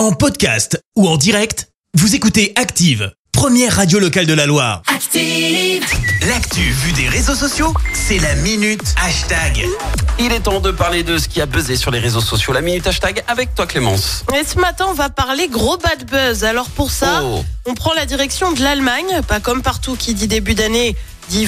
En podcast ou en direct, vous écoutez Active, première radio locale de la Loire. Active. L'actu vue des réseaux sociaux, c'est la minute hashtag. Il est temps de parler de ce qui a buzzé sur les réseaux sociaux. La minute hashtag avec toi Clémence. Et ce matin, on va parler gros bad buzz. Alors pour ça, Oh. on prend la direction de l'Allemagne, pas comme partout qui dit début d'année dit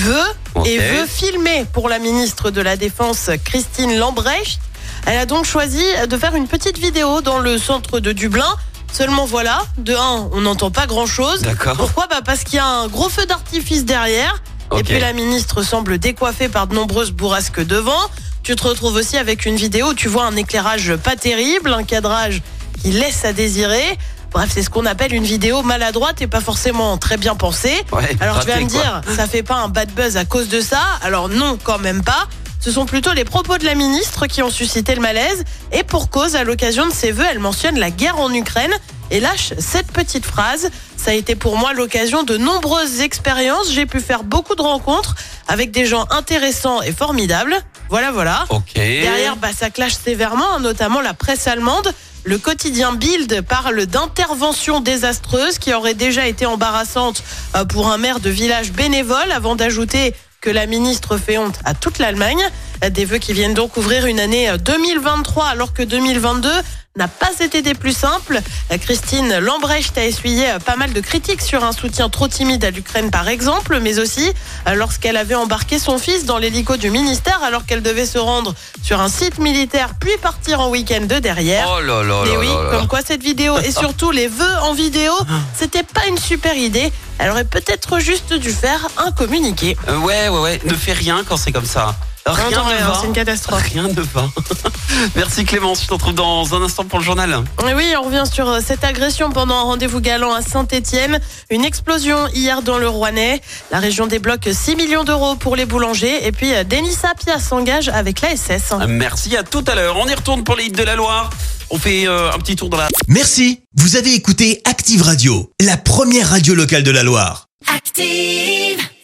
Ok. et veut filmer pour la ministre de la Défense Christine Lambrecht. Elle a donc choisi de faire une petite vidéo dans le centre de Dublin. Seulement voilà, de un, on n'entend pas grand-chose. D'accord. Pourquoi? Bah Parce qu'il y a un gros feu d'artifice derrière. Et puis la ministre semble décoiffée par de nombreuses bourrasques devant. Tu te retrouves aussi avec une vidéo où tu vois un éclairage pas terrible, un cadrage qui laisse à désirer. Bref, c'est ce qu'on appelle une vidéo maladroite et pas forcément très bien pensée. Ouais, Alors tu vas me dire, ça fait pas un bad buzz à cause de ça? Alors non, quand même pas. Ce sont plutôt les propos de la ministre qui ont suscité le malaise. Et pour cause, à l'occasion de ses vœux, elle mentionne la guerre en Ukraine et lâche cette petite phrase. Ça a été pour moi l'occasion de nombreuses expériences. J'ai pu faire beaucoup de rencontres avec des gens intéressants et formidables. Voilà, voilà. Derrière, bah, ça clash sévèrement, hein, notamment la presse allemande. Le quotidien Bild parle d'interventions désastreuses qui auraient déjà été embarrassantes euh, pour un maire de village bénévole avant d'ajouter que la ministre fait honte à toute l'Allemagne. Euh, Des vœux qui viennent donc ouvrir une année euh, 2023 alors que 2022 n'a pas été des plus simples. Euh, Christine Lambrecht a essuyé euh, pas mal de critiques sur un soutien trop timide à l'Ukraine par exemple, mais aussi euh, lorsqu'elle avait embarqué son fils dans l'hélico du ministère alors qu'elle devait se rendre sur un site militaire puis partir en week-end de derrière. Oh là là là oui, là. comme quoi cette vidéo et surtout les vœux en vidéo, c'était pas une super idée. Elle aurait peut-être juste dû faire un communiqué. Euh, ouais, ouais, ouais. Ne fais rien quand c'est comme ça. Rien ne va. c'est une catastrophe. Rien ne va. Merci Clémence. Je te retrouve dans un instant pour le journal. Et oui, on revient sur euh, cette agression pendant un rendez-vous galant à Saint-Étienne. Une explosion hier dans le Rouennais. La région débloque 6 millions d'euros pour les boulangers. Et puis euh, Denis Sapia s'engage avec l'ASS. Merci à tout à l'heure. On y retourne pour les hits de la Loire. On fait euh, un petit tour dans la. Merci, vous avez écouté Active Radio, la première radio locale de la Loire. Active.